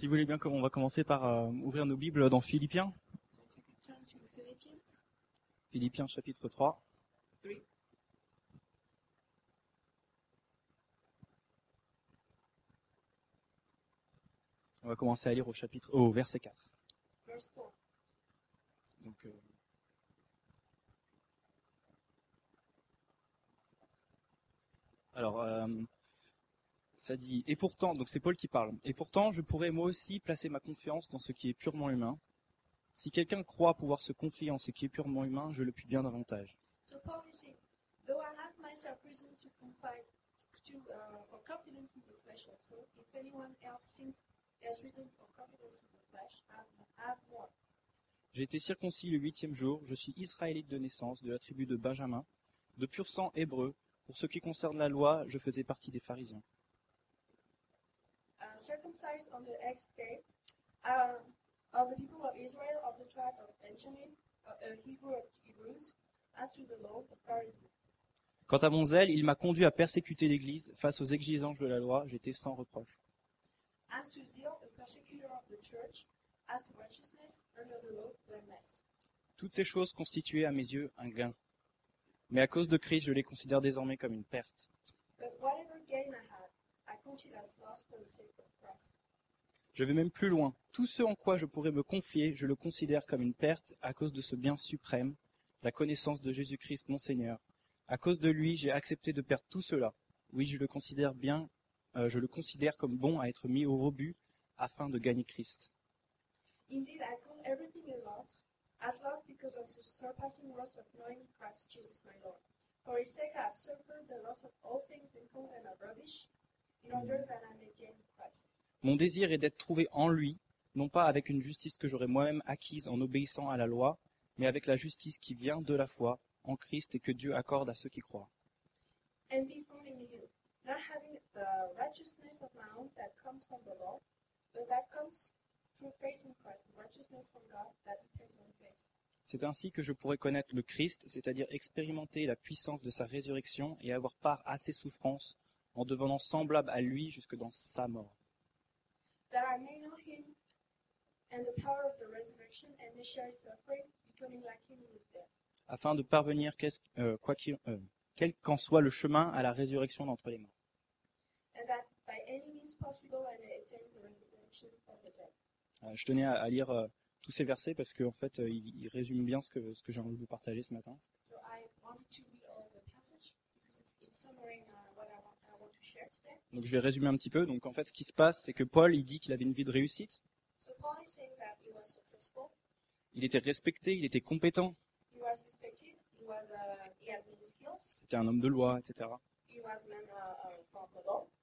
Si vous voulez bien, on va commencer par euh, ouvrir nos Bibles dans Philippiens. Philippiens chapitre 3. 3, On va commencer à lire au chapitre, au verset 4. verse 4. Donc, euh, Alors, euh, ça dit, et pourtant, donc c'est Paul qui parle, et pourtant je pourrais moi aussi placer ma confiance dans ce qui est purement humain. Si quelqu'un croit pouvoir se confier en ce qui est purement humain, je le puis bien davantage. So Paul is saying, though I have myself reason to confide to uh, for confidence in the flesh also, if anyone else thinks there's reason for confidence in the flesh, I have, I have more. J'ai été circoncis le huitième jour, je suis israélite de naissance, de la tribu de Benjamin, de pur sang hébreu. Pour ce qui concerne la loi, je faisais partie des pharisiens. Circumcised on the eighth day, uh, of the people of Israel, of the tribe of Benjamin, uh, a Hebrew of Hebrews, as to the law, a Pharisee. Quant à mon zèle, il m'a conduit à persécuter l'Église. Face aux exigences de la loi, j'étais sans reproche. As to zeal, a persecutor of the church, as to righteousness, under the law, blameless. Toutes ces choses constituaient à mes yeux un gain. Mais à cause de Christ, je les considère désormais comme une perte. But whatever gain I had, I as loss for the sake of Christ. Je vais même plus loin. Tout ce en quoi je pourrais me confier, je le considère comme une perte à cause de ce bien suprême, la connaissance de Jésus-Christ mon Seigneur. À cause de lui, j'ai accepté de perdre tout cela. Oui, je le considère bien, euh, je le considère comme bon à être mis au rebut afin de gagner Christ. Christ Christ. Mon désir est d'être trouvé en lui, non pas avec une justice que j'aurais moi-même acquise en obéissant à la loi, mais avec la justice qui vient de la foi en Christ et que Dieu accorde à ceux qui croient. And be found in him, not having the righteousness of my own that comes from the law, but that comes through faith in Christ, the righteousness from God that depends on faith. C'est ainsi que je pourrais connaître le Christ, c'est-à-dire expérimenter la puissance de sa résurrection et avoir part à ses souffrances en devenant semblable à lui jusque dans sa mort. That I may know him and the power of the resurrection and may share his suffering, becoming like him in his death, afin de parvenir, euh, quoi euh, quel qu'en soit le chemin, à la résurrection d'entre les morts. and that by any means possible I may attain the resurrection from the dead. Euh, je tenais à, à lire euh, tous ces versets parce qu'en fait, euh, ils, ils résument bien ce que, ce que j'ai envie de vous partager ce matin. So I wanted to read all the passage because it's, it's summarizing uh, what I want, I want to share today. Donc je vais résumer un petit peu. Donc en fait, ce qui se passe, c'est que Paul, il dit qu'il avait une vie de réussite. Il était respecté, il était compétent. C'était un homme de loi, etc.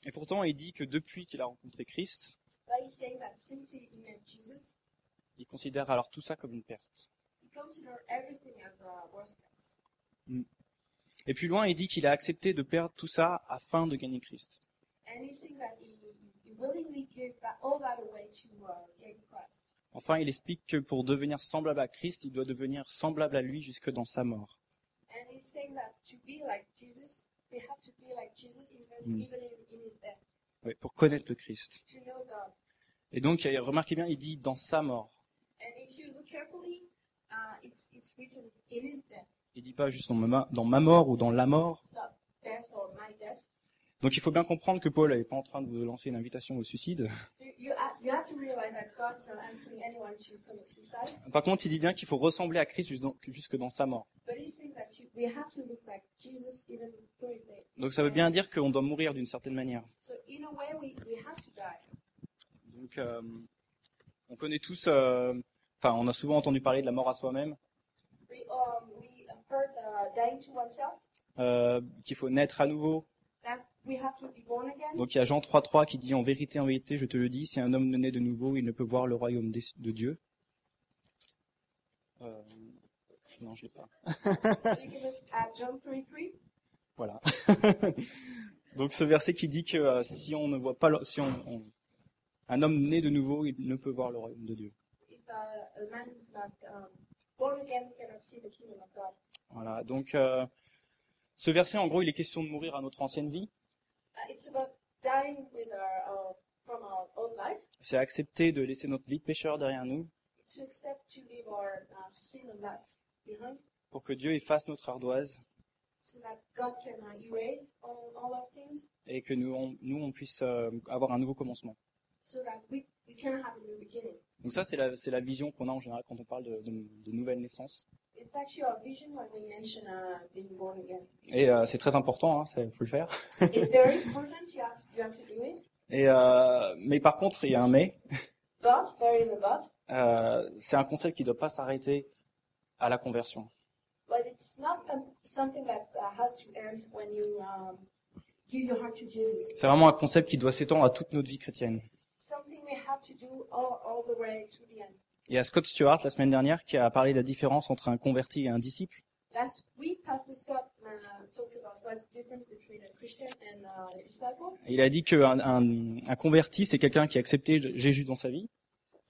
Et pourtant, il dit que depuis qu'il a rencontré Christ, il considère alors tout ça comme une perte. worthless. Et plus loin, il dit qu'il a accepté de perdre tout ça afin de gagner Christ. Enfin, il explique que pour devenir semblable à Christ, il doit devenir semblable à lui jusque dans sa mort. Mm. Ouais, pour connaître le Christ. Et donc, remarquez bien, il dit dans sa mort. And if you look carefully, uh. Il dit pas juste dans ma, dans ma mort ou dans la mort. Donc il faut bien comprendre que Paul n'est pas en train de vous lancer une invitation au suicide. Par contre, il dit bien qu'il faut ressembler à Christ jusque dans, sa mort. Donc ça veut bien dire qu'on doit mourir d'une certaine manière. Donc euh, on connaît tous, euh, enfin on a souvent entendu parler de la mort à soi-même, um, uh, euh, qu'il faut naître à nouveau. Donc il y a Jean 3.3 qui dit en vérité, en vérité, je te le dis, si un homme ne naît de nouveau, il ne peut voir le royaume de Dieu. Euh, non, je l'ai pas. you can look at John 3 3. Voilà. Donc ce verset qui dit que euh, si on ne voit pas, le- si on, on- un homme né de nouveau, il ne peut voir le royaume de Dieu. Uh, um. Voilà. Donc euh, ce verset, en gros, il est question de mourir à notre ancienne vie. C'est accepter de laisser notre vie de pécheur derrière nous to accept to leave our uh, sin and life behind, pour que Dieu efface notre ardoise so that God can uh, erase all, all our sins, et que nous, on, nous, on puisse euh, avoir un nouveau commencement. so that we, we can have a new beginning. Donc ça, c'est la, c'est la vision qu'on a en général quand on parle de, de, de nouvelle naissance. Uh. Et euh, c'est très important, il faut le faire. it's very important. You have you have to do it. Et, euh, mais par contre, il y a un mais. But there is a but. Euh, c'est un concept qui ne doit pas s'arrêter à la conversion. But it's not something that has to end when you um, give your heart to Jesus. C'est vraiment un concept qui doit s'étendre à toute notre vie chrétienne. Something we have to do all, all the way to the end. Il y a Scott Stewart la semaine dernière qui a parlé de la différence entre un converti et un disciple. Scott uh, il a dit qu'un un, un converti, c'est quelqu'un qui a accepté Jésus dans sa vie.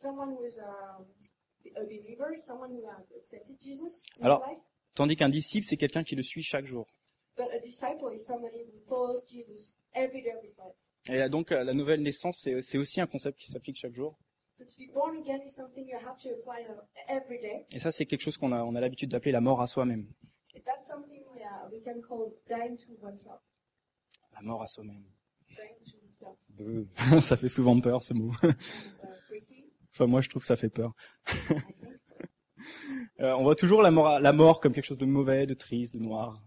Um, Alors-. Tandis qu'un disciple, c'est quelqu'un qui le suit chaque jour. But a disciple is somebody who follows Jesus every day of his life. Et là, donc, euh, la nouvelle naissance, c'est aussi un concept qui s'applique chaque jour. So to be born again is something you have to apply every day. Et ça, c'est quelque chose qu'on a, on a l'habitude d'appeler la mort à soi-même. And That's something we, uh, we can call dying to oneself. La mort à soi-même. Ça fait souvent peur, ce mot. Uh, Enfin, moi, je trouve que ça fait peur. Euh, on voit toujours la mort, la mort comme quelque chose de mauvais, de triste, de noir.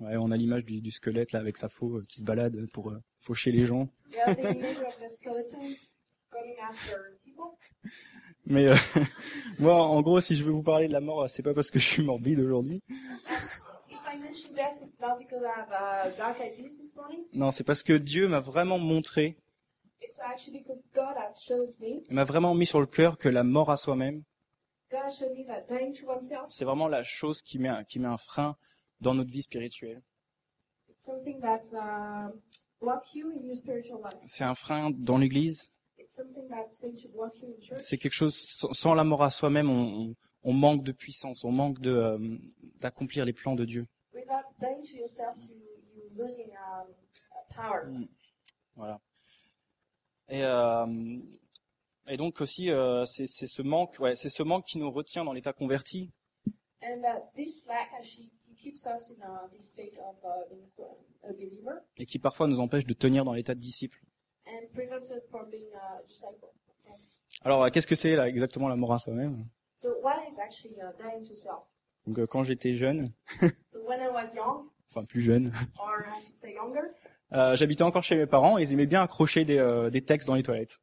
Ouais, on a l'image du, du squelette là avec sa faux euh, qui se balade pour euh, faucher les gens. We have the image of the skeleton going after people. Mais euh, moi, en gros, si je veux vous parler de la mort, c'est pas parce que je suis morbide aujourd'hui. Uh. Non, c'est parce que Dieu m'a vraiment montré, m'a vraiment mis sur le cœur que la mort à soi-même, c'est vraiment la chose qui met, un, qui met un frein dans notre vie spirituelle. life. C'est un frein dans l'Église. C'est quelque chose sans, sans la mort à soi-même, on, manque de puissance, on manque euh, d'accomplir les plans de Dieu. Um, power. Voilà. Et, euh, et donc aussi, euh, c'est c'est ce manque, ouais, c'est ce manque qui nous retient dans l'état converti. And uh, this lack actually uh, uh, et qui parfois nous empêche de tenir dans l'état de disciple. Alors, euh, qu'est-ce que c'est exactement la mort à soi-même? So what is actually uh, dying to self? Donc, euh, quand j'étais jeune, So when I was young, enfin plus jeune, euh, j'habitais encore chez mes parents et ils aimaient bien accrocher des, euh, des textes dans les toilettes.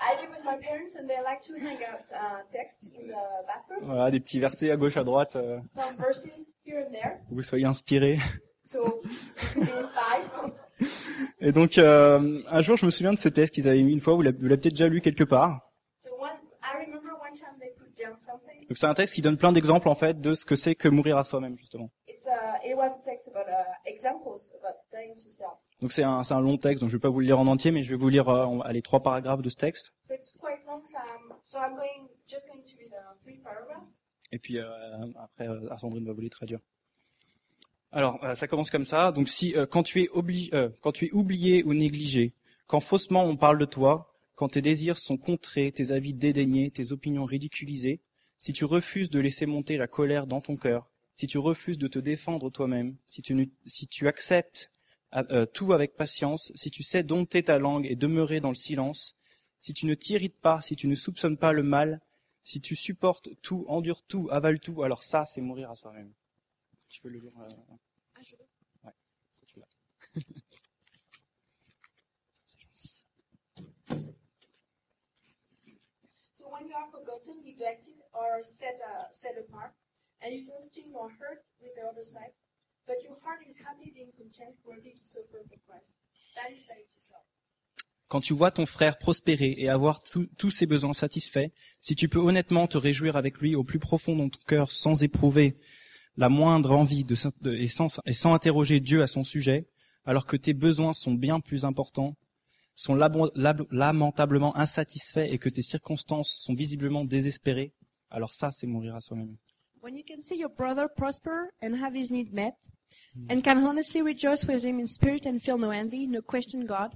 I live with my parents and they like to hang out uh, text in the bathroom, Voilà, des petits versets à gauche, à droite, euh, some verses here and there, pour que vous soyez inspirés. so be inspired. Et donc, euh, un jour, je me souviens de ce texte qu'ils avaient mis une fois, vous l'avez vous l'avez peut-être déjà lu quelque part. So one, I remember one time they put down something. Donc, c'est un texte qui donne plein d'exemples, en fait, de ce que c'est que mourir à soi-même, justement. It's it was a text about examples about dying to self. Donc, c'est un, un long texte, donc je vais pas vous le lire en entier, mais je vais vous lire euh, allez, trois paragraphes de ce texte. Et puis, euh, après, euh, Sandrine va vous les traduire. Alors, euh, ça commence comme ça. Donc, si quand tu es obligé, quand tu es oublié ou négligé, quand faussement on parle de toi, quand tes désirs sont contrés, tes avis dédaignés, tes opinions ridiculisées, si tu refuses de laisser monter la colère dans ton cœur, si tu refuses de te défendre toi-même, si tu, si tu acceptes euh, tout avec patience, si tu sais dompter ta langue et demeurer dans le silence, si tu ne t'irrites pas, si tu ne soupçonnes pas le mal, si tu supportes tout, endures tout, avales tout, alors ça, c'est mourir à soi-même. Tu veux le lire euh, Ah, je veux. Ouais, l'as. Ça, c'est gentil, ça. So when you are forgotten, neglected, or set uh, set apart, and you don't sting or hurt with the other side, but your heart is happy being content, worthy to suffer for Christ. That is dying to self. Quand tu vois ton frère prospérer et avoir tous ses besoins satisfaits, si tu peux honnêtement te réjouir avec lui au plus profond de ton cœur sans éprouver la moindre envie de, et, sans, et sans interroger Dieu à son sujet, alors que tes besoins sont bien plus importants, sont lamentablement insatisfaits et que tes circonstances sont visiblement désespérées, alors ça, c'est mourir à soi-même. When you can see your brother prosper and have his need met, and can honestly rejoice with him in spirit and feel no envy, no question God,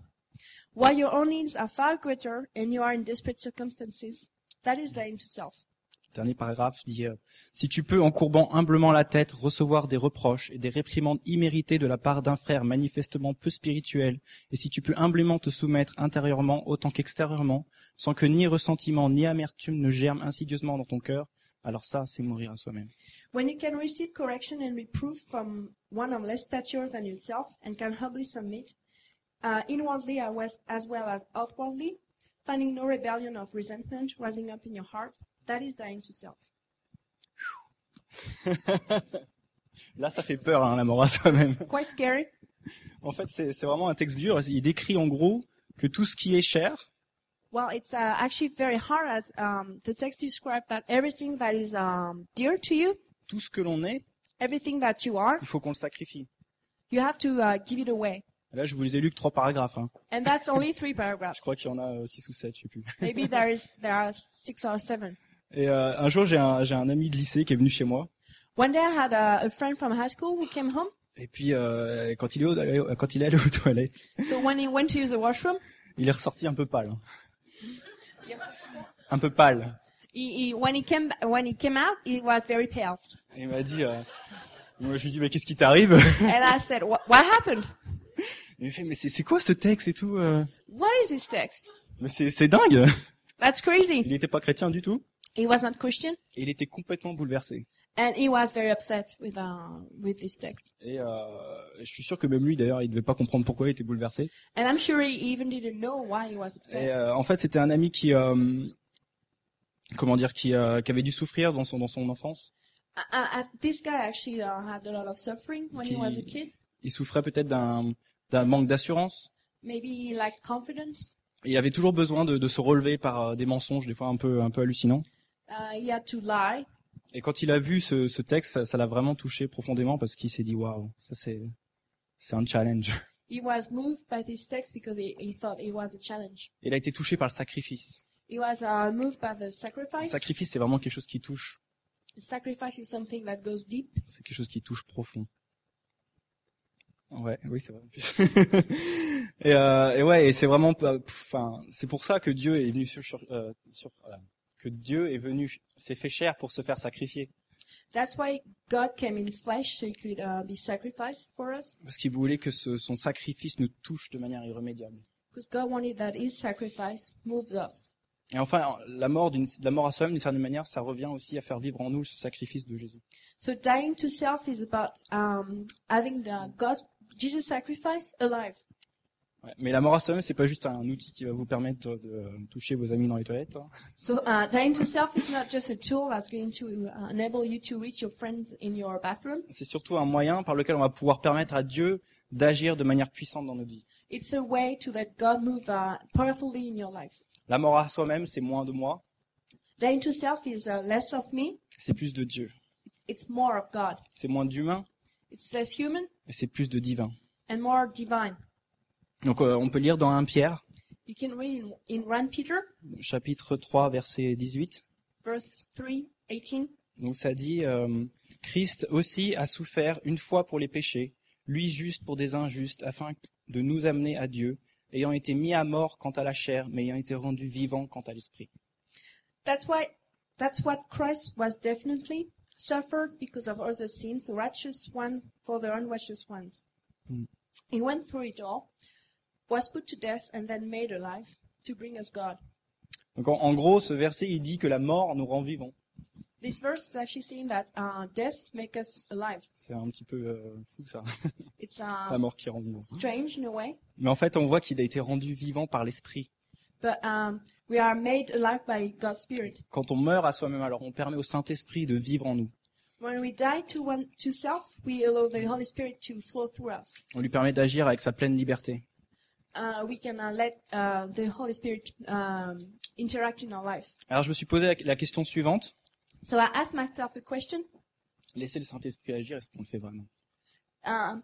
while your own needs are far greater and you are in desperate circumstances, that is dying to self. Dernier paragraphe dit euh, Si tu peux, en courbant humblement la tête, recevoir des reproches et des réprimandes imméritées de la part d'un frère manifestement peu spirituel, et si tu peux humblement te soumettre intérieurement autant qu'extérieurement, sans que ni ressentiment ni amertume ne germent insidieusement dans ton cœur, alors ça, c'est mourir à soi-même. When you can receive correction and reproof from one of less stature than yourself and can humbly submit, uh, inwardly as well- as outwardly, finding no rebellion of resentment rising up in your heart, that is dying to self. Là, ça fait peur, hein, la mort à soi-même. Quite scary. En fait, c'est vraiment un texte dur. Il décrit en gros que tout ce qui est cher, Well, it's uh, actually very hard as um, the text describes that everything that is um, dear to you, tout ce que l'on est, everything that you are, il faut qu'on le sacrifie. you have to uh, give it away. Là, je vous les ai lus que trois paragraphes. Hein. And that's only three paragraphs. Je crois qu'il y en a euh, six ou sept, je sais plus. Maybe there is there are six or seven. Et euh, un jour, j'ai un, j'ai un ami de lycée qui est venu chez moi. One day I had a, a friend from high school who came home. Et puis, euh, quand, il est au- quand il est allé aux toilettes, So when he went to use the washroom, il est ressorti un peu pâle. hein. Un peu pâle. he, he, when he came when he came out, he was very pale. Et il m'a dit, euh, moi je lui dis, mais qu'est-ce qui t'arrive? And I said, what, what happened? Il me fait, mais c'est quoi ce texte et tout euh? What is this text? Mais c'est c'est dingue That's crazy. Il n'était pas chrétien du tout? He was not Christian, Et il était complètement bouleversé. And he was very upset with uh, with this text. Et euh, je suis sûr que même lui, d'ailleurs, il devait pas comprendre pourquoi il était bouleversé. And I'm sure he even didn't know why he was Et upset. euh, en fait, c'était un ami qui, euh, comment dire, qui, qui avait dû souffrir dans son dans son enfance. Uh, uh, this guy actually had a lot of suffering when he was a kid. Il souffrait peut-être d'un d'un manque d'assurance. Maybe lacked confidence. Et il avait toujours besoin de, de se relever par des mensonges, des fois un peu un peu hallucinants. Uh, he had to lie. Et quand il a vu ce, ce texte, ça- l'a vraiment touché profondément parce qu'il s'est dit waouh, ça c'est c'est un challenge. He was moved by this text because he, he thought it was a challenge. Il a été touché par le sacrifice. He was uh, moved by the Le sacrifice. sacrifice, c'est vraiment quelque chose qui touche. Sacrifice is something that goes deep. C'est quelque chose qui touche profond. Ouais, oui, c'est vrai. et, euh, et ouais, et c'est vraiment, enfin, c'est pour ça que Dieu est venu sur, sur, euh, sur- voilà. Que Dieu est venu, s'est fait chair pour se faire sacrifier, That's why God came in flesh so he could uh, be sacrificed for us. parce qu'il voulait que ce- son sacrifice nous touche de manière irrémédiable. Because God wanted that his sacrifice moves us. Et enfin, la mort la mort à soi-même, d'une certaine manière, ça revient aussi à faire vivre en nous ce sacrifice de Jésus. So dying to self is about um, having the God, Jesus sacrifice alive. Ouais. Mais la mort à soi-même, c'est pas juste un outil qui va vous permettre de toucher vos amis dans les toilettes. So uh, dying to self is not just a tool that's going to enable you to reach your friends in your bathroom. C'est surtout un moyen par lequel on va pouvoir permettre à Dieu d'agir de manière puissante dans nos vies. It's a way to let God move uh, powerfully in your life. La mort à soi-même, c'est moins de moi, Dying to self is uh, less of me. c'est plus de Dieu. It's more of God. C'est moins d'humain, It's less human et c'est plus de divin. and more divine. Donc euh, on peut lire dans 1 Pierre, You can read in, in 1 Peter, chapitre 3, verset 18. verse 3, 18. Donc ça dit, euh, Christ aussi a souffert une fois pour les péchés, lui juste pour des injustes, afin de nous amener à Dieu, ayant été mis à mort quant à la chair, mais ayant été rendu vivant quant à l'esprit. That's why, that's what Christ was definitely suffered because of all the sins, righteous one for the unrighteous ones. Mm. He went through it all, was put to death, and then made alive to bring us God. Donc en, en gros, ce verset, il dit que la mort nous rend vivants. This verse is actually saying that uh, death makes us alive. C'est un petit peu euh, fou ça, It's la uh, mort qui rend vivant. strange in a way, Mais en fait, on voit qu'il a été rendu vivant par l'esprit. but um, we are made alive by God's Spirit. Quand on meurt à soi-même, alors on permet au Saint-Esprit de vivre en nous. When we die to one to self, we allow the Holy Spirit to flow through us. On lui permet d'agir avec sa pleine liberté. Uh, we can uh, let uh, the Holy Spirit um, interact in our life. Alors je me suis posé la, question suivante. So I asked myself a question: Laisser le Saint-Esprit agir, est-ce qu'on le fait vraiment? Um,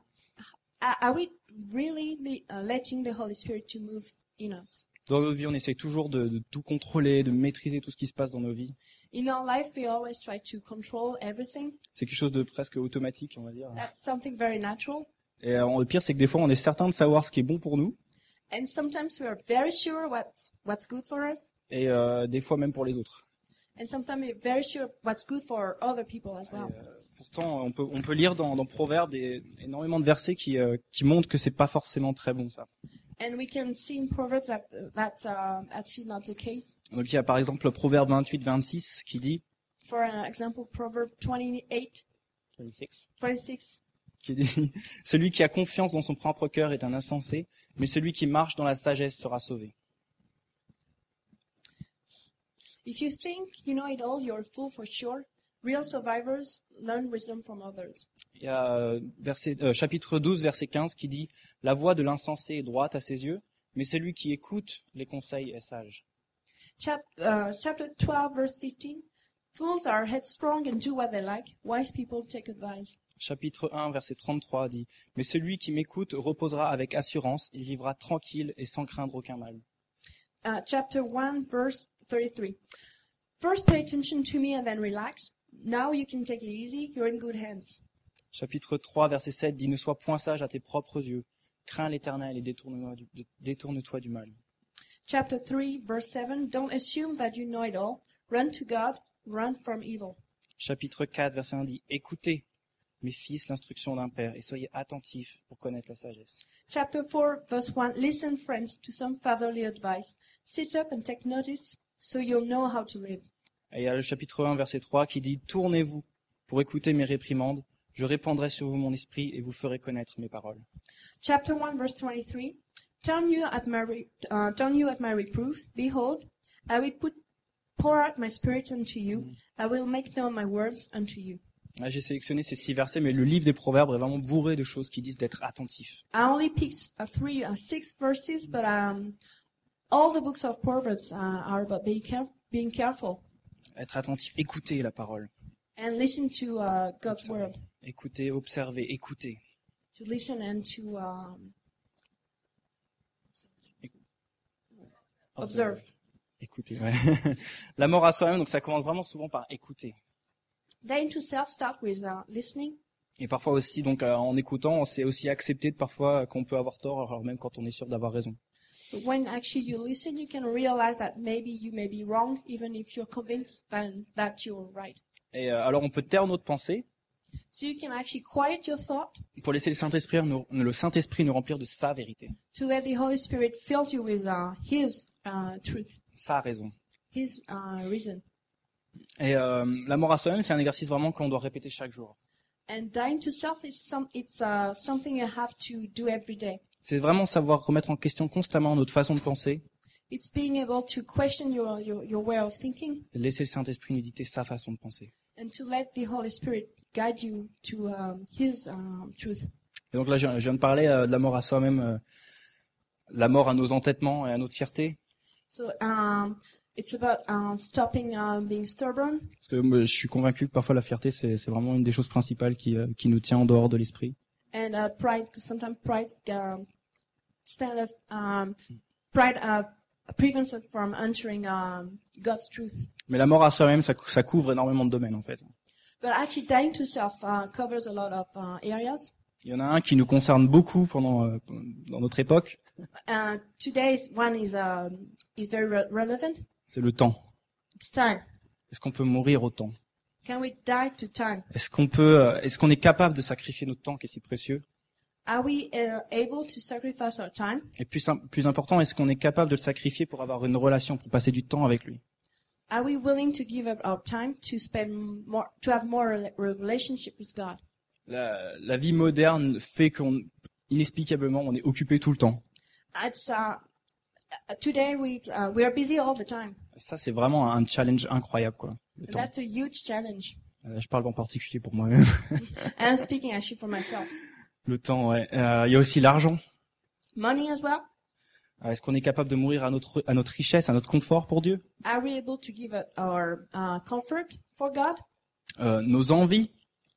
Are we really uh, letting the Holy Spirit to move in us? Dans nos vies, on essaie toujours de, de tout contrôler, de maîtriser tout ce qui se passe dans nos vies. In our life, we always try to control everything. C'est quelque chose de presque automatique, on va dire. That's something very natural. Et euh, le pire, c'est que des fois, on est certain de savoir ce qui est bon pour nous, And sometimes we are very sure what's, what's good for us. et euh, des fois même pour les autres. And sometimes we're very sure what's good for other people as well. Et, euh, pourtant, on peut, on peut lire dans, dans Proverbes des- énormément de versets qui, euh, qui montrent que c'est pas forcément très bon ça. And we can see in Proverbs that that's uh, actually not the case. Donc il y a par exemple le Proverbe 28-26 qui dit, For example, Proverb 28, 26. Qui dit Celui qui a confiance dans son propre cœur est un insensé, mais celui qui marche dans la sagesse sera sauvé. If you think you know it all, you're a fool for sure. Real survivors learn wisdom from others. Il y a euh, verset, euh, chapitre 12, verset 15 qui dit La voix de l'insensé est droite à ses yeux, mais celui qui écoute les conseils est sage. Chap- uh, chapter 12, verse 15. Fools are headstrong and do what they like. Wise people take advice. Chapitre 1, verset 33 dit Mais celui qui m'écoute reposera avec assurance, il vivra tranquille et sans craindre aucun mal. Uh, chapter 1, verse 33. First pay attention to me and then relax. Now you can take it easy. You're in good hands. Chapitre 3, verset 7 dit Ne sois point sage à tes propres yeux, crains l'éternel et détourne-toi du, détourne-toi du mal. Chapter 3, verse 7. Don't assume that you know it all. Run to God. Run from evil. Chapitre 4, verset 1 dit Écoutez, mes fils, l'instruction d'un père, et soyez attentifs pour connaître la sagesse. Chapter 4, verse 1 Listen, friends, to some fatherly advice. Sit up and take notice so you'll know how to live. Et il y a le chapitre 1, verset 3 qui dit Tournez-vous pour écouter mes réprimandes, je répandrai sur vous mon esprit et vous ferez connaître mes paroles. Chapter 1, verse 23 Turn you at my, re- uh, turn you at my reproof. Behold, I will put, pour out my spirit unto you. I will make known my words unto you. Là, J'ai sélectionné ces six versets, mais le livre des Proverbes est vraiment bourré de choses qui disent d'être attentif. I only picked uh, three, uh, six verses, but um, all the books of Proverbs uh, are about being, caref- being careful Être attentif, écouter la parole. and listen to uh, God's word. Écouter, observer, écouter. To listen and to um, Observe. Écouter, ouais. la mort à soi-même, donc ça commence vraiment souvent par écouter. Dying to self start with uh, listening. Et parfois aussi, donc euh, en écoutant, c'est aussi accepter de parfois qu'on peut avoir tort, alors même quand on est sûr d'avoir raison. So when actually you listen, you can realize that maybe you may be wrong, even if you're convinced then that you're right. Et euh, alors on peut taire notre pensée So you can actually quiet your thought pour laisser le Saint-Esprit nous, le Saint-Esprit nous remplir de sa vérité, to let the Holy Spirit fill you with uh, His uh, truth, sa raison. His uh, reason. Et euh, la mort à soi-même, c'est un exercice vraiment qu'on doit répéter chaque jour. And dying to self is some, it's uh, something you have to do every day. C'est vraiment savoir remettre en question constamment notre façon de penser, It's being able to question your, your, your way of thinking et laisser le Saint-Esprit nous dicter sa façon de penser. and to let the Holy Spirit guide you to um, His um, truth. Et donc là, je, je viens de parler euh, de la mort à soi-même, euh, la mort à nos entêtements et à notre fierté. So um, it's about uh, stopping uh, being stubborn Parce que moi, je suis convaincu que parfois la fierté, c'est c'est vraiment une des choses principales qui, euh, qui nous tient en dehors de l'esprit. and uh, pride. Because sometimes pride um, stand of um, pride uh, prevents us from entering um, God's truth. Mais la mort à soi-même, ça, ça couvre énormément de domaines en fait. But actually, dying to self uh, covers a lot of uh, areas. Il y en a un qui nous concerne beaucoup pendant euh, dans notre époque, Uh, today's one is um, is very re- relevant. C'est le temps. It's time. Est-ce qu'on peut mourir au temps? Can we die to time? Est-ce qu'on peut, euh, est-ce qu'on est capable de sacrifier notre temps qui est si précieux? Are we uh, able to sacrifice our time? Et plus, im- plus important, est-ce qu'on est capable de le sacrifier pour avoir une relation, pour passer du temps avec lui? Are we willing to give up our time to spend more, to have more rela- relationship with God? la, la vie moderne fait qu'on, inexplicablement, on est occupé tout le temps. It's uh, today we uh, we are busy all the time. Ça, c'est vraiment un challenge incroyable, quoi. Le And temps. that's a huge challenge. Euh, je parle en particulier pour moi-même. I'm speaking actually for myself. le temps, ouais. Euh, Il y a aussi l'argent. Money as well. Euh, Est-ce qu'on est capable de mourir à notre, à notre richesse, à notre confort pour Dieu? Are we able to give our uh, comfort for God, Euh, Nos envies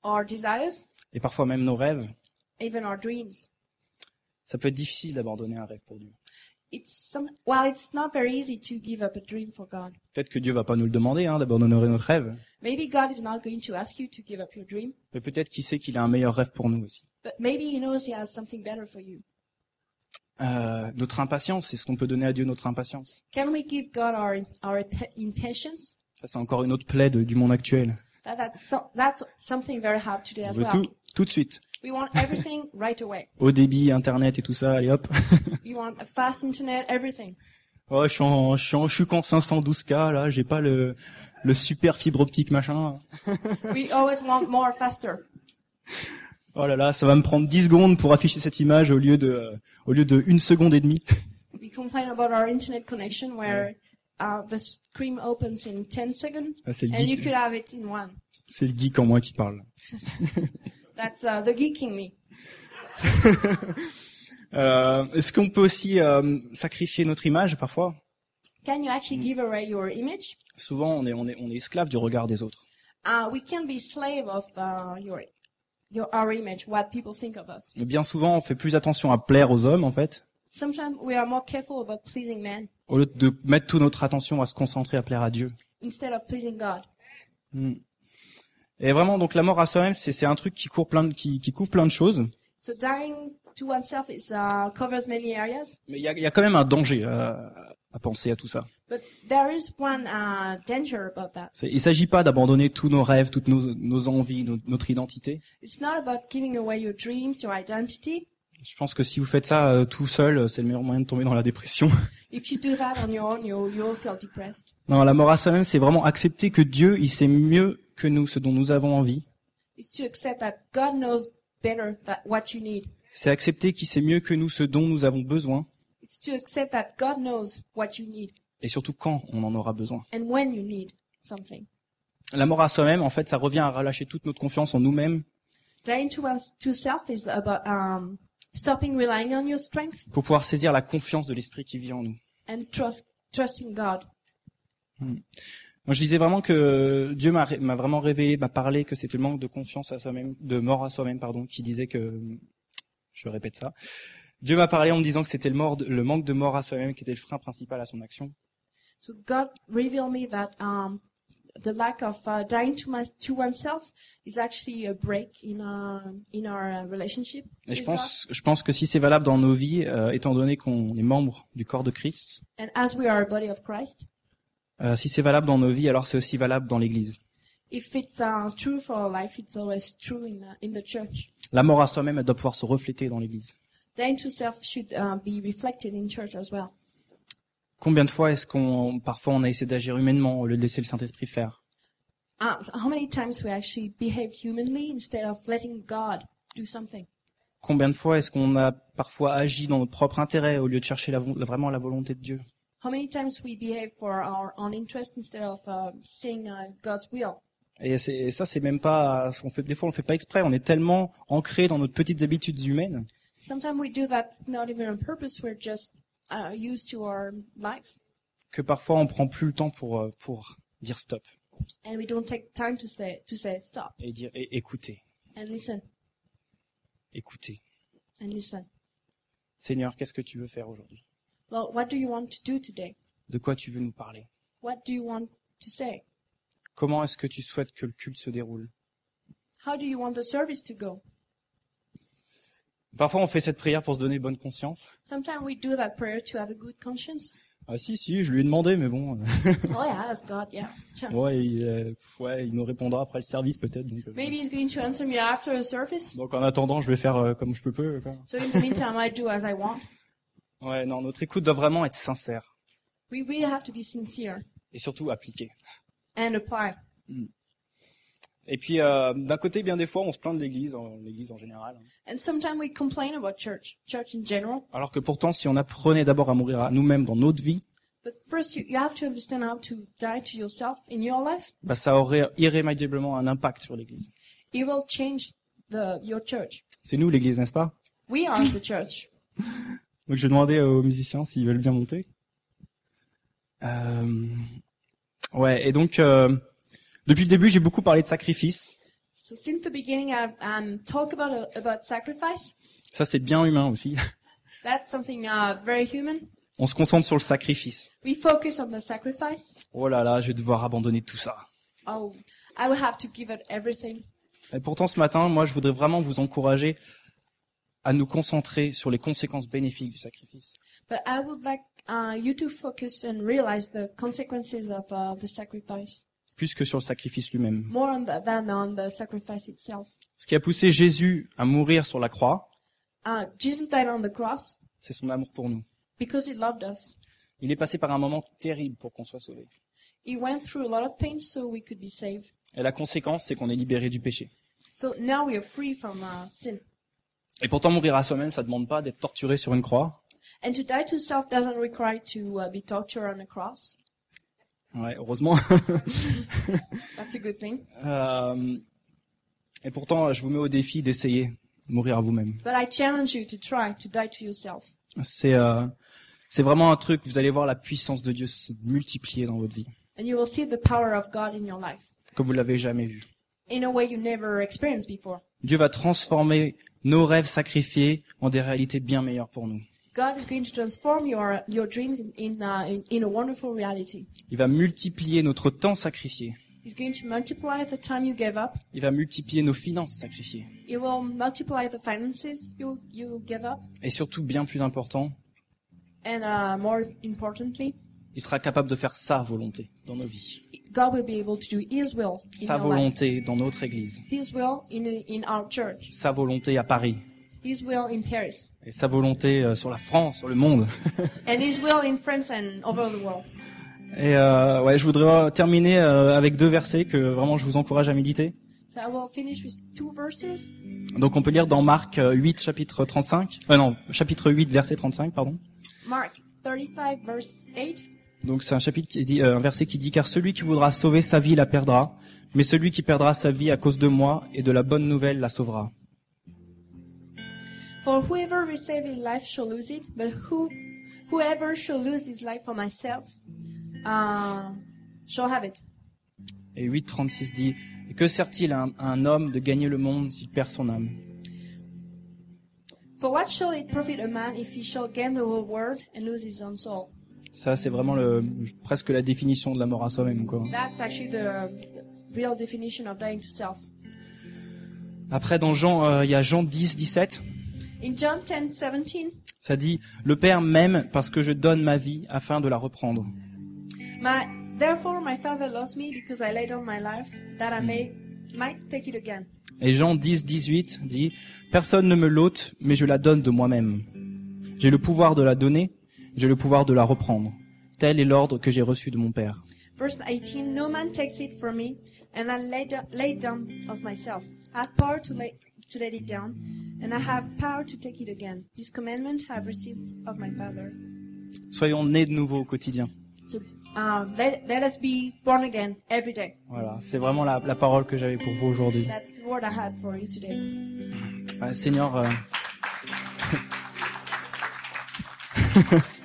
our desires, et parfois même nos rêves. even our dreams? Ça peut être difficile d'abandonner un rêve pour Dieu. It's some, well, it's not very easy to give up a dream for God. Peut-être que Dieu va pas nous le demander, hein, d'abandonner notre rêve. Maybe God is not going to ask you to give up your dream, Mais peut-être qu'il sait qu'il a un meilleur rêve pour nous aussi. but maybe He knows He has something better for you. Euh, notre impatience, c'est ce qu'on peut donner à Dieu, notre impatience. Can we give God our our imp- impatience? Ça, c'est encore une autre plaie de- du monde actuel. That, that's so, that's something very hard today On as veut well. tout, tout de suite. We want everything right away. Au débit, Internet et tout ça, allez hop. We want a fast internet, everything. oh, je suis en, je suis en, je suis qu'en 512K, là, j'ai pas le, le super fibre optique machin. We always want more faster. Oh là là, ça va me prendre 10 secondes pour afficher cette image au lieu de, euh, au lieu de une seconde et demie. We complain about our internet connection where uh, the screen opens in 10 seconds Ah, and you could have it in one. c'est le geek en moi qui parle. That's uh, the geeking me. Euh, est-ce qu'on peut aussi euh, sacrifier notre image parfois? Can you actually give away your image? Souvent, on est, on est, on est esclave du regard des autres. Uh, we can be slave of uh, your, your our image, what people think of us. Mais bien souvent, on fait plus attention à plaire aux hommes, en fait, Sometimes we are more careful about pleasing men au lieu de mettre toute notre attention à se concentrer à plaire à Dieu. instead of pleasing God. Et vraiment, donc la mort à soi-même, c'est, c'est un truc qui court plein de, qui, qui couvre plein de choses. So dying to oneself is uh, covers many areas, Mais il y a, il y a quand même un danger à, à penser à tout ça. but there is one uh, danger about that. C'est- il s'agit pas d'abandonner tous nos rêves, toutes nos, nos envies, no- notre identité. It's not about giving away your dreams, your identity. Je pense que si vous faites ça euh, tout seul, euh, c'est le meilleur moyen de tomber dans la dépression. If you do that on your own, you you'll feel depressed. non, la mort à soi-même, c'est vraiment accepter que Dieu, il sait mieux que nous ce dont nous avons envie. It's to accept that God knows better that what you need. C'est accepter qu'il sait mieux que nous ce dont nous avons besoin. It's to accept that God knows what you need Et surtout quand on en aura besoin. and when you need something. La mort à soi-même, en fait, ça revient à relâcher toute notre confiance en nous-mêmes um, pour pouvoir saisir la confiance de l'esprit qui vit en nous. and trust trusting God. Moi, je disais vraiment que Dieu m'a vraiment révélé, m'a parlé que c'était le manque de confiance à soi-même, de mort à soi-même, pardon, qui disait que, je répète ça. Dieu m'a parlé en me disant que c'était le, mort de- le manque de mort à soi-même qui était le frein principal à son action. So God revealed me that um, the lack of uh, dying to, my, to oneself is actually a break in our in our uh, relationship. Et je God. pense, je pense que si c'est valable dans nos vies, euh, étant donné qu'on est membre du corps de Christ, And as we are a body of Christ, euh, si c'est valable dans nos vies, alors c'est aussi valable dans l'Église. uh, uh. La mort à soi-même, elle doit pouvoir se refléter dans l'Église. Uh, well. Combien de fois est-ce qu'on, parfois, on a essayé d'agir humainement au lieu de laisser le Saint-Esprit faire? Uh, so how many times we actually behave humanly instead of letting God do something? Combien de fois est-ce qu'on a parfois agi dans notre propre intérêt au lieu de chercher la vraiment la volonté de Dieu? How many times we behave for our own interest instead of uh, seeing uh, God's will? Et, et ça, c'est même pas, on fait des fois, on le fait pas exprès. On est tellement ancré dans nos petites habitudes humaines Sometimes we do that not even on purpose. We're just uh, used to our life, que parfois on prend plus le temps pour euh, pour dire stop and we don't take time to say to say stop et dire et, écoutez, and listen écoutez. and listen. Seigneur, qu'est-ce que tu veux faire aujourd'hui? Well, what do you want to do today? De quoi tu veux nous parler? What do you want to say? Comment est-ce que tu souhaites que le culte se déroule? How do you want the service to go? Parfois, on fait cette prière pour se donner bonne conscience. Sometimes we do that prayer to have a good conscience. Ah si, si, je lui ai demandé, mais bon, oh yeah, that's God. Yeah. Sure. ouais, il, euh, ouais, il nous répondra après le service peut-être. Donc, euh, Maybe he's going to answer me after the service. donc en attendant, je vais faire euh, comme je peux. peu, quoi. So in the meantime, I do as I want. Ouais, non, notre écoute doit vraiment être sincère We really have to be sincere et surtout appliquée. and apply. Et puis, euh, d'un côté, bien des fois, on se plaint de l'Église, en- l'Église en général. And sometimes we complain about church, church in general. Alors que pourtant, si on apprenait d'abord à mourir à nous-mêmes dans notre vie, But first, you, you have to understand how to die to yourself in your life. bah, ça aurait irrémédiablement un impact sur l'Église. It will change the your church. C'est nous l'Église, n'est-ce pas? We are the church. Donc je vais demander aux musiciens s'ils veulent bien monter. Euh... Ouais, et donc euh, depuis le début, j'ai beaucoup parlé de sacrifice. So since the beginning, I've um, talked about about sacrifice. Ça, c'est bien humain aussi. That's something uh, very human. On se concentre sur le sacrifice. We focus on the sacrifice. Oh là là, je vais devoir abandonner tout ça. Oh, I will have to give it everything. Et pourtant, ce matin, moi, je voudrais vraiment vous encourager à nous concentrer sur les conséquences bénéfiques du sacrifice. But I would like uh, you to focus and realize the consequences of uh, the sacrifice plus que sur le sacrifice lui-même. more on the, than on the sacrifice itself. Ce qui a poussé Jésus à mourir sur la croix, Uh, Jesus died on the cross c'est son amour pour nous. because he loved us. Il est passé par un moment terrible pour qu'on soit sauvé. He went through a lot of pain so we could be saved. Et la conséquence, c'est qu'on est libéré du péché. So now we are free from uh, sin. Et pourtant, mourir à soi-même, ça demande pas d'être torturé sur une croix. And to die to self doesn't require to uh, be tortured on a cross. Ouais, heureusement. That's a good thing. Euh, et pourtant, je vous mets au défi d'essayer de mourir à vous-même. But I challenge you to try to die to yourself. C'est euh, c'est vraiment un truc. Vous allez voir la puissance de Dieu se multiplier dans votre vie, And you will see the power of God in your life comme vous l'avez jamais vu. in a way you never experienced before. Dieu va transformer nos rêves sacrifiés en des réalités bien meilleures pour nous. God is going to transform your your dreams in in, uh, in in a wonderful reality. Il va multiplier notre temps sacrifié. He's going to multiply the time you gave up. Il va multiplier nos finances sacrifiées. He will multiply the finances you you give up. Et surtout, bien plus important, And uh, more importantly, il sera capable de faire sa volonté dans nos vies. God will be able to do His will in Sa your life. volonté dans notre église. His will in in our church. Sa volonté à Paris. His will in Paris. Et sa volonté euh, sur la France, sur le monde. And His will in France and over the world. Et euh, ouais, je voudrais terminer euh, avec deux versets que vraiment je vous encourage à méditer. So I will finish with two verses. Donc on peut lire dans Marc euh, 8 chapitre 35. Euh, non, chapitre 8 verset 35, pardon. Mark 35 verse 8. Donc c'est un chapitre qui dit euh, un verset qui dit car celui qui voudra sauver sa vie la perdra, mais celui qui perdra sa vie à cause de moi et de la bonne nouvelle la sauvera. For whoever will save his life shall lose it, but who, whoever shall lose his life for myself, uh, shall have it. Et 8.36 dit Et que sert-il à un, à un homme de gagner le monde s'il perd son âme? For what shall it profit a man if he shall gain the whole world and lose his own soul? Ça c'est vraiment le presque la définition de la mort à soi-même quoi. That's actually the, the real definition of dying to self. Après dans Jean euh, il y a Jean 10 17, In John 10 17, ça dit le Père m'aime parce que je donne ma vie afin de la reprendre. my, therefore my Father loves me because I laid down my life that I may might take it again. Et Jean 10 18 dit personne ne me l'ôte mais je la donne de moi-même. J'ai le pouvoir de la donner, j'ai le pouvoir de la reprendre. Tel est l'ordre que j'ai reçu de mon Père. Verse 18, No man takes it from me, and I lay, do- lay it down of myself. I have power to lay, to let it down, and I have power to take it again. This commandment I have received of my Father. Soyons nés de nouveau au quotidien. So uh, let, let us be born again every day. Voilà, c'est vraiment la, la parole que j'avais pour vous aujourd'hui. That's the word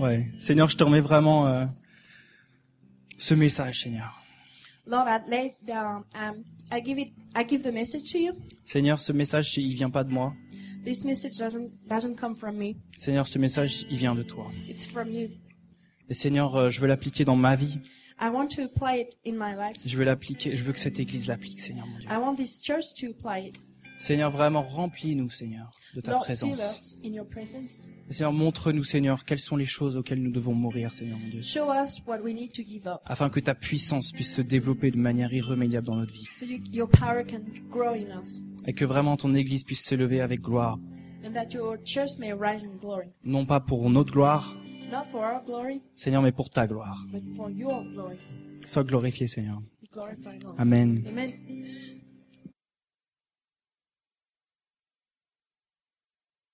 ouais, Seigneur, je te remets vraiment euh, ce message, Seigneur. Lord, I lay down, um, I give it, I give the message to you. Seigneur, ce message, il vient pas de moi. This message doesn't, doesn't come from me. Seigneur, ce message, il vient de toi. It's from you. Et Seigneur, euh, je veux l'appliquer dans ma vie. I want to apply it in my life. Je veux l'appliquer. Je veux que cette église l'applique, Seigneur mon Dieu. I want this church to apply it. Seigneur, vraiment remplis-nous, Seigneur, de ta Lord, présence. us in your presence. Et Seigneur, montre-nous, Seigneur, quelles sont les choses auxquelles nous devons mourir, Seigneur mon Dieu, Show us what we need to give up afin que ta puissance puisse se développer de manière irrémédiable dans notre vie, so you, your power can grow in us et que vraiment ton église puisse s'élever avec gloire, and that your church may rise in glory. non pas pour notre gloire, Not for our glory, Seigneur, mais pour ta gloire. but for your glory. Sois glorifié, Seigneur. Amen.